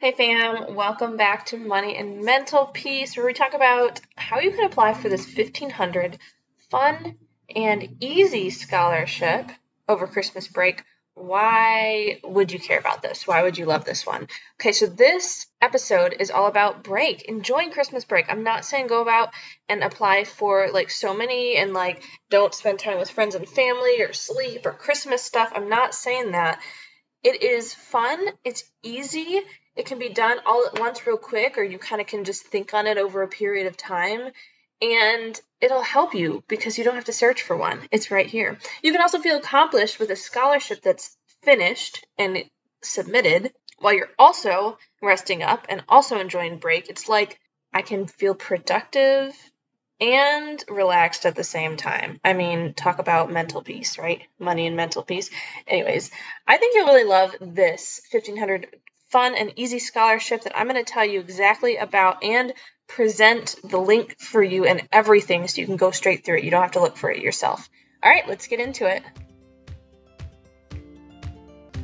Hey fam, welcome back to Money and Mental Peace, where we talk about how you can apply for this 1500 fun and easy scholarship over Christmas break. Why would you care about this? Why would you love this one? Okay, so this episode is all about break, enjoying Christmas break. I'm not saying go about and apply for like so many and like don't spend time with friends and family or sleep or Christmas stuff. I'm not saying that. It is fun, it's easy, it can be done all at once real quick or you kind of can just think on it over a period of time and it'll help you because you don't have to search for one. It's right here. You can also feel accomplished with a scholarship that's finished and submitted while you're also resting up and also enjoying break. It's like I can feel productive and relaxed at the same time. I mean, talk about mental peace, right? Money and mental peace. Anyways, I think you'll really love this 1500 fun and easy scholarship that I'm going to tell you exactly about and present the link for you and everything so you can go straight through it. You don't have to look for it yourself. All right, let's get into it.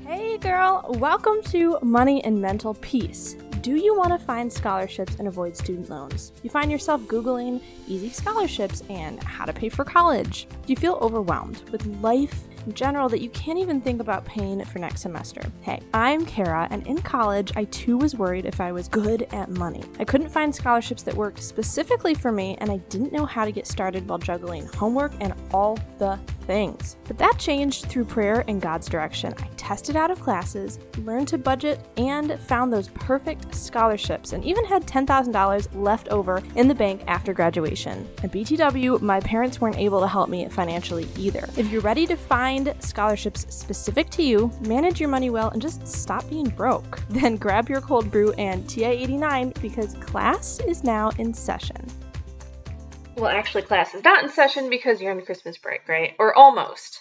Hey girl, welcome to Money and Mental Peace. Do you want to find scholarships and avoid student loans? You find yourself Googling easy scholarships and how to pay for college. Do you feel overwhelmed with life in general that you can't even think about paying for next semester. Hey, I'm Kara, and in college, I too was worried if I was good at money. I couldn't find scholarships that worked specifically for me, and I didn't know how to get started while juggling homework and all the things. But that changed through prayer and God's direction. I tested out of classes, learned to budget, and found those perfect scholarships, and even had $10,000 left over in the bank after graduation. At BTW, my parents weren't able to help me financially either. If you're ready to find scholarships specific to you, manage your money well, and just stop being broke, then grab your cold brew and TI 89 because class is now in session. Well, actually, class is not in session because you're on Christmas break, right? Or almost.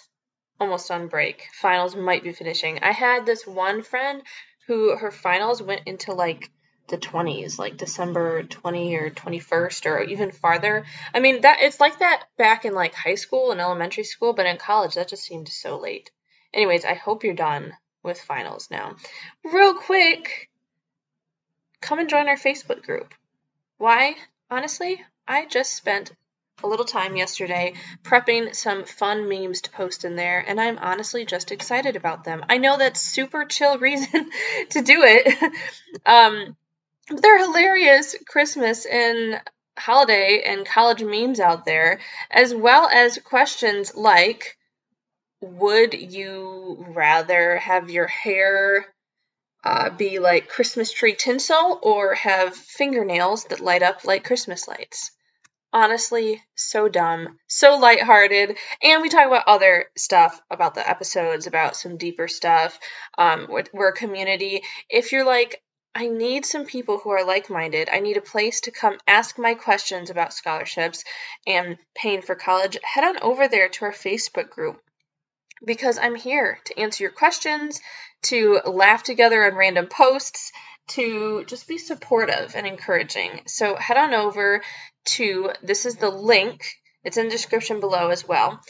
Almost on break. Finals might be finishing. I had this one friend who her finals went into like the 20s, like December 20 or 21st or even farther. I mean, that it's like that back in like high school and elementary school, but in college that just seemed so late. Anyways, I hope you're done with finals now. Real quick, come and join our Facebook group. Why? Honestly, I just spent a little time yesterday prepping some fun memes to post in there, and I'm honestly just excited about them. I know that's super chill reason to do it. um, they're hilarious Christmas and holiday and college memes out there, as well as questions like Would you rather have your hair uh, be like Christmas tree tinsel or have fingernails that light up like Christmas lights? Honestly so dumb, so lighthearted, and we talk about other stuff about the episodes, about some deeper stuff. Um, we're, a community. If you're like, I need some people who are like minded. I need a place to come ask my questions about scholarships and paying for college. Head on over there to our Facebook group because I'm here to answer your questions, to laugh together on random posts, to just be supportive and encouraging. So head on over to this is the link. It's in the description below as well.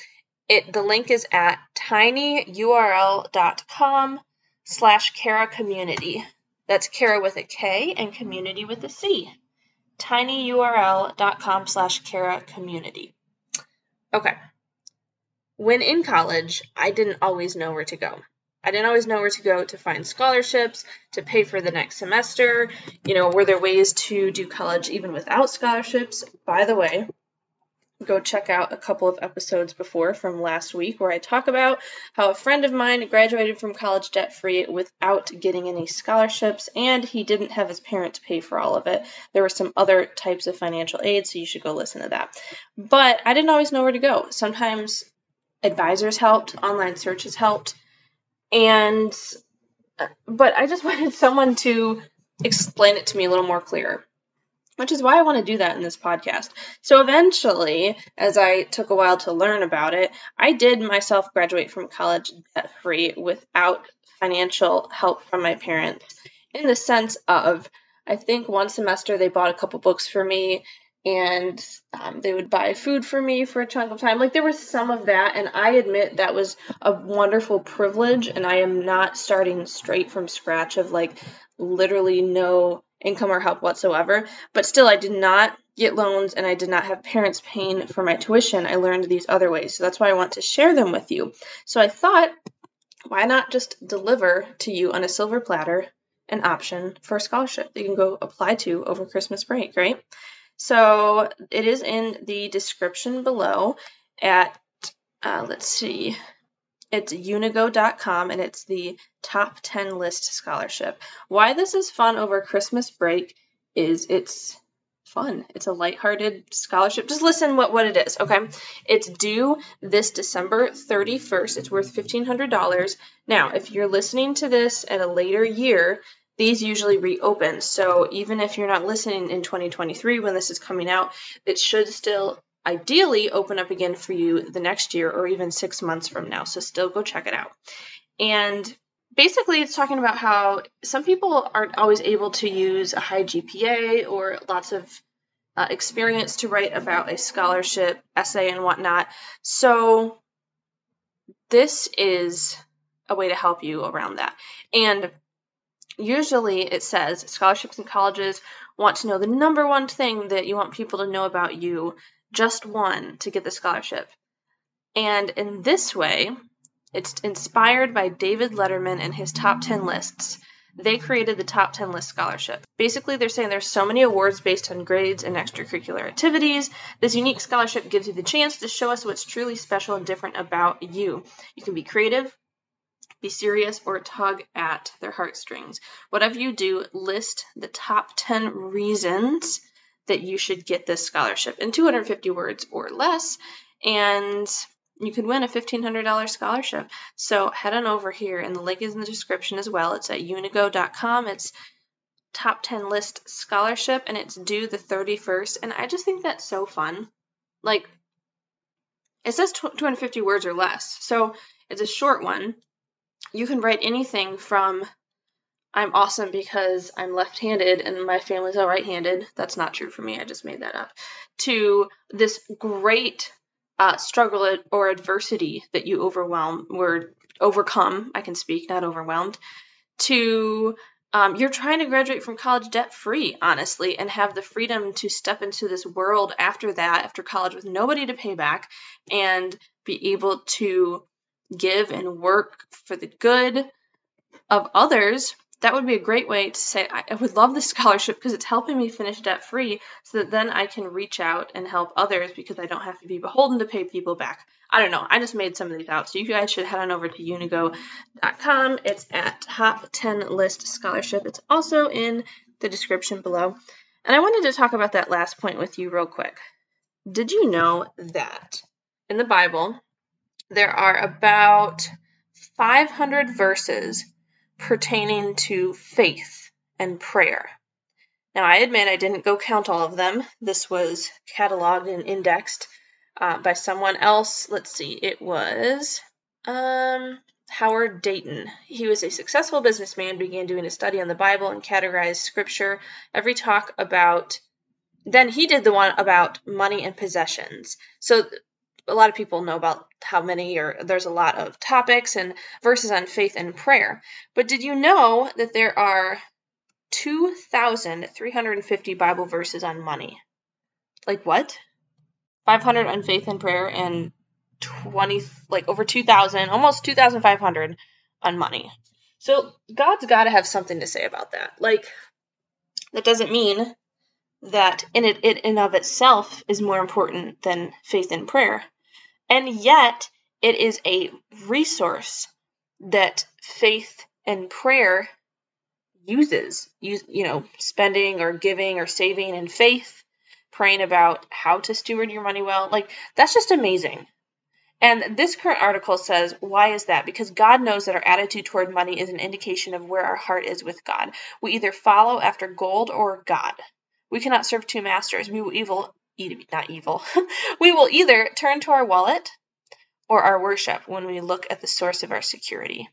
It the link is at tinyurl.com slash Kara community. That's Kara with a K and community with a C. tinyurl.com slash Kara community. Okay. When in college, I didn't always know where to go. I didn't always know where to go to find scholarships, to pay for the next semester. You know, were there ways to do college even without scholarships? By the way, go check out a couple of episodes before from last week where I talk about how a friend of mine graduated from college debt free without getting any scholarships and he didn't have his parents pay for all of it. There were some other types of financial aid, so you should go listen to that. But I didn't always know where to go. Sometimes advisors helped, online searches helped and but I just wanted someone to explain it to me a little more clear, which is why I want to do that in this podcast. So eventually, as I took a while to learn about it, I did myself graduate from college debt free without financial help from my parents in the sense of I think one semester they bought a couple books for me and um, they would buy food for me for a chunk of time. Like there was some of that, and I admit that was a wonderful privilege. And I am not starting straight from scratch of like literally no income or help whatsoever. But still, I did not get loans and I did not have parents paying for my tuition. I learned these other ways. So that's why I want to share them with you. So I thought, why not just deliver to you on a silver platter an option for a scholarship that you can go apply to over Christmas break, right? So it is in the description below at, uh, let's see, it's unigo.com and it's the top 10 list scholarship. Why this is fun over Christmas break is it's fun. It's a lighthearted scholarship. Just listen what, what it is, okay? It's due this December 31st. It's worth $1,500. Now, if you're listening to this at a later year, these usually reopen. So even if you're not listening in 2023 when this is coming out, it should still ideally open up again for you the next year or even six months from now. So still go check it out. And basically, it's talking about how some people aren't always able to use a high GPA or lots of uh, experience to write about a scholarship essay and whatnot. So this is a way to help you around that. And usually it says scholarships and colleges want to know the number one thing that you want people to know about you, just one to get the scholarship. And in this way, it's inspired by David Letterman and his top 10 lists. They created the top 10 list scholarship. Basically, they're saying there's so many awards based on grades and extracurricular activities. This unique scholarship gives you the chance to show us what's truly special and different about you. You can be creative, be serious, or tug at their heartstrings. Whatever you do, list the top 10 reasons that you should get this scholarship in 250 words or less, and you could win a $1,500 scholarship. So head on over here, and the link is in the description as well. It's at unigo.com. It's top 10 list scholarship, and it's due the 31st. And I just think that's so fun. Like, it says 250 words or less. So it's a short one, you can write anything from I'm awesome because I'm left handed and my family's all right handed. That's not true for me. I just made that up. To this great uh, struggle or adversity that you overwhelm or overcome. I can speak, not overwhelmed. To um, you're trying to graduate from college debt free, honestly, and have the freedom to step into this world after that, after college, with nobody to pay back, and be able to give and work for the good of others, that would be a great way to say, I would love this scholarship because it's helping me finish debt free so that then I can reach out and help others because I don't have to be beholden to pay people back. I don't know. I just made some of these out. So you guys should head on over to unigo.com. It's at top 10 list scholarship. It's also in the description below. And I wanted to talk about that last point with you real quick. Did you know that in the Bible, there are about 500 verses pertaining to faith and prayer. Now, I admit I didn't go count all of them. This was cataloged and indexed uh, by someone else. Let's see, it was um, Howard Dayton. He was a successful businessman, began doing a study on the Bible and categorized scripture. Every talk about then he did the one about money and possessions. So a lot of people know about how many or there's a lot of topics and verses on faith and prayer. But did you know that there are 2,350 Bible verses on money? Like what? 500 on faith and prayer and 20 like over 2,000, almost 2,500 on money. So God's got to have something to say about that. Like that doesn't mean that in it, it in of itself is more important than faith and prayer. And yet, it is a resource that faith and prayer uses. You, you know, spending or giving or saving in faith, praying about how to steward your money well. Like, that's just amazing. And this current article says, why is that? Because God knows that our attitude toward money is an indication of where our heart is with God. We either follow after gold or God. We cannot serve two masters. We will evil not evil. we will either turn to our wallet or our worship when we look at the source of our security.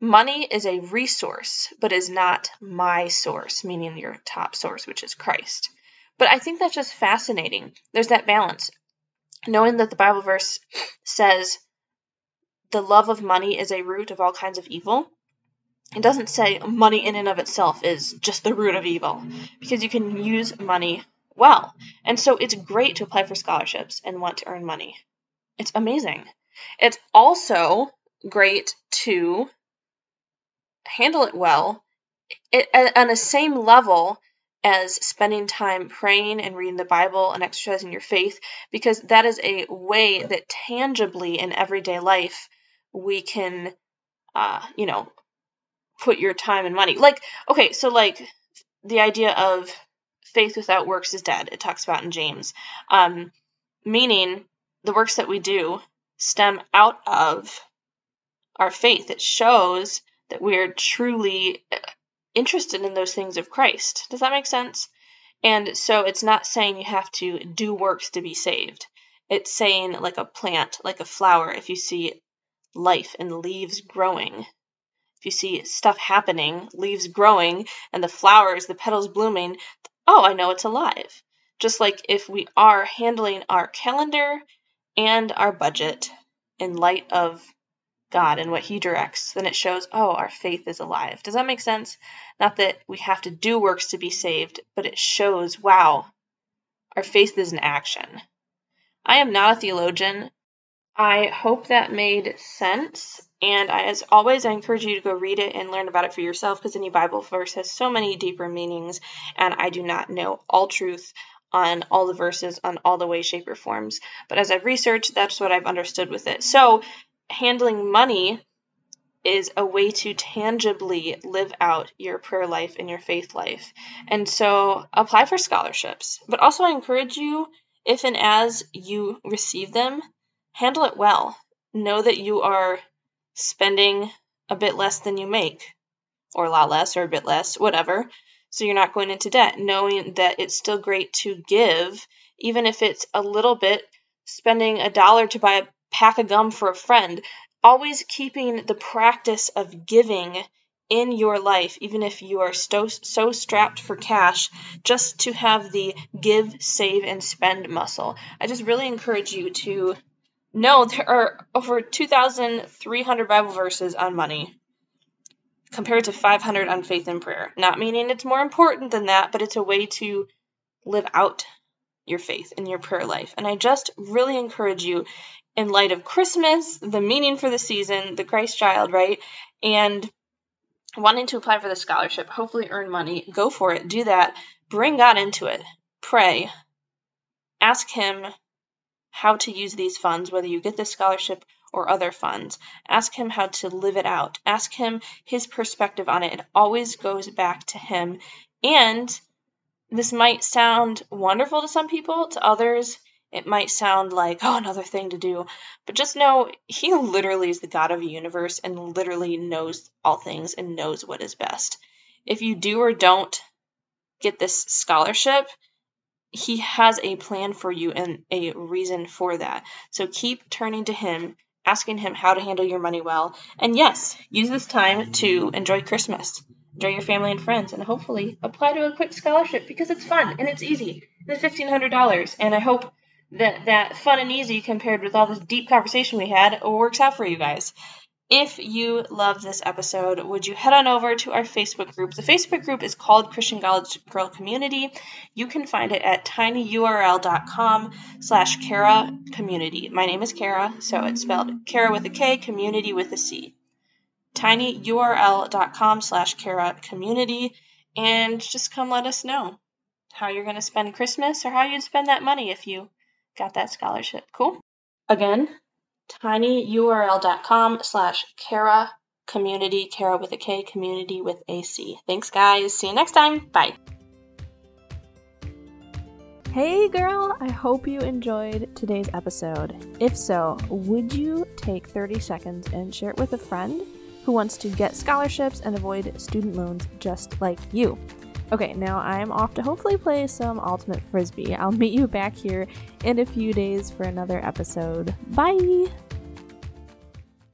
Money is a resource, but is not my source, meaning your top source, which is Christ. But I think that's just fascinating. There's that balance. Knowing that the Bible verse says the love of money is a root of all kinds of evil. It doesn't say money in and of itself is just the root of evil because you can use money well. And so it's great to apply for scholarships and want to earn money. It's amazing. It's also great to handle it well it, on the same level as spending time praying and reading the Bible and exercising your faith, because that is a way that tangibly in everyday life we can, uh, you know, put your time and money. Like, okay, so like the idea of faith without works is dead. It talks about in James, um, meaning the works that we do stem out of our faith. It shows that we're truly interested in those things of Christ. Does that make sense? And so it's not saying you have to do works to be saved. It's saying, like a plant, like a flower, if you see life and leaves growing, if you see stuff happening, leaves growing, and the flowers, the petals blooming, oh, I know it's alive. Just like if we are handling our calendar and our budget in light of God and what He directs, then it shows, oh, our faith is alive. Does that make sense? Not that we have to do works to be saved, but it shows, wow, our faith is in action. I am not a theologian. I hope that made sense. And I, as always, I encourage you to go read it and learn about it for yourself because any Bible verse has so many deeper meanings, and I do not know all truth on all the verses on all the ways, shape, or forms. But as I've researched, that's what I've understood with it. So handling money is a way to tangibly live out your prayer life and your faith life. And so apply for scholarships. But also, I encourage you, if and as you receive them, handle it well. Know that you are spending a bit less than you make, or a lot less, or a bit less, whatever. So you're not going into debt, knowing that it's still great to give, even if it's a little bit, spending a dollar to buy a pack of gum for a friend, always keeping the practice of giving in your life, even if you are so, so strapped for cash, just to have the give, save, and spend muscle. I just really encourage you to know there are over 2,300 Bible verses on money compared to 500 on faith and prayer. Not meaning it's more important than that, but it's a way to live out your faith in your prayer life. And I just really encourage you in light of Christmas, the meaning for the season, the Christ child, right? And wanting to apply for the scholarship, hopefully earn money, go for it, do that, bring God into it, pray, ask Him how to use these funds, whether you get the scholarship or other funds. Ask Him how to live it out, ask Him His perspective on it. It always goes back to Him. And this might sound wonderful to some people, to others, it might sound like, oh, another thing to do, but just know he literally is the God of the universe and literally knows all things and knows what is best. If you do or don't get this scholarship, he has a plan for you and a reason for that. So keep turning to him, asking him how to handle your money well. And yes, use this time to enjoy Christmas, enjoy your family and friends, and hopefully apply to a quick scholarship because it's fun and it's easy. It's $1,500. And I hope that that fun and easy compared with all this deep conversation we had works out for you guys. If you love this episode, would you head on over to our Facebook group? The Facebook group is called Christian College Girl Community. You can find it at tinyurl.com slash Kara Community. My name is Kara, so it's spelled Kara with a K, community with a C. tinyurl.com slash Kara Community, and just come let us know how you're going to spend Christmas or how you'd spend that money if you got that scholarship. Cool. Again, tinyurl.com slash Kara community, Kara with a K, community with a C. Thanks, guys. See you next time. Bye. Hey girl, I hope you enjoyed today's episode. If so, would you take 30 seconds and share it with a friend who wants to get scholarships and avoid student loans just like you? Okay, now I'm off to hopefully play some Ultimate Frisbee. I'll meet you back here in a few days for another episode. Bye!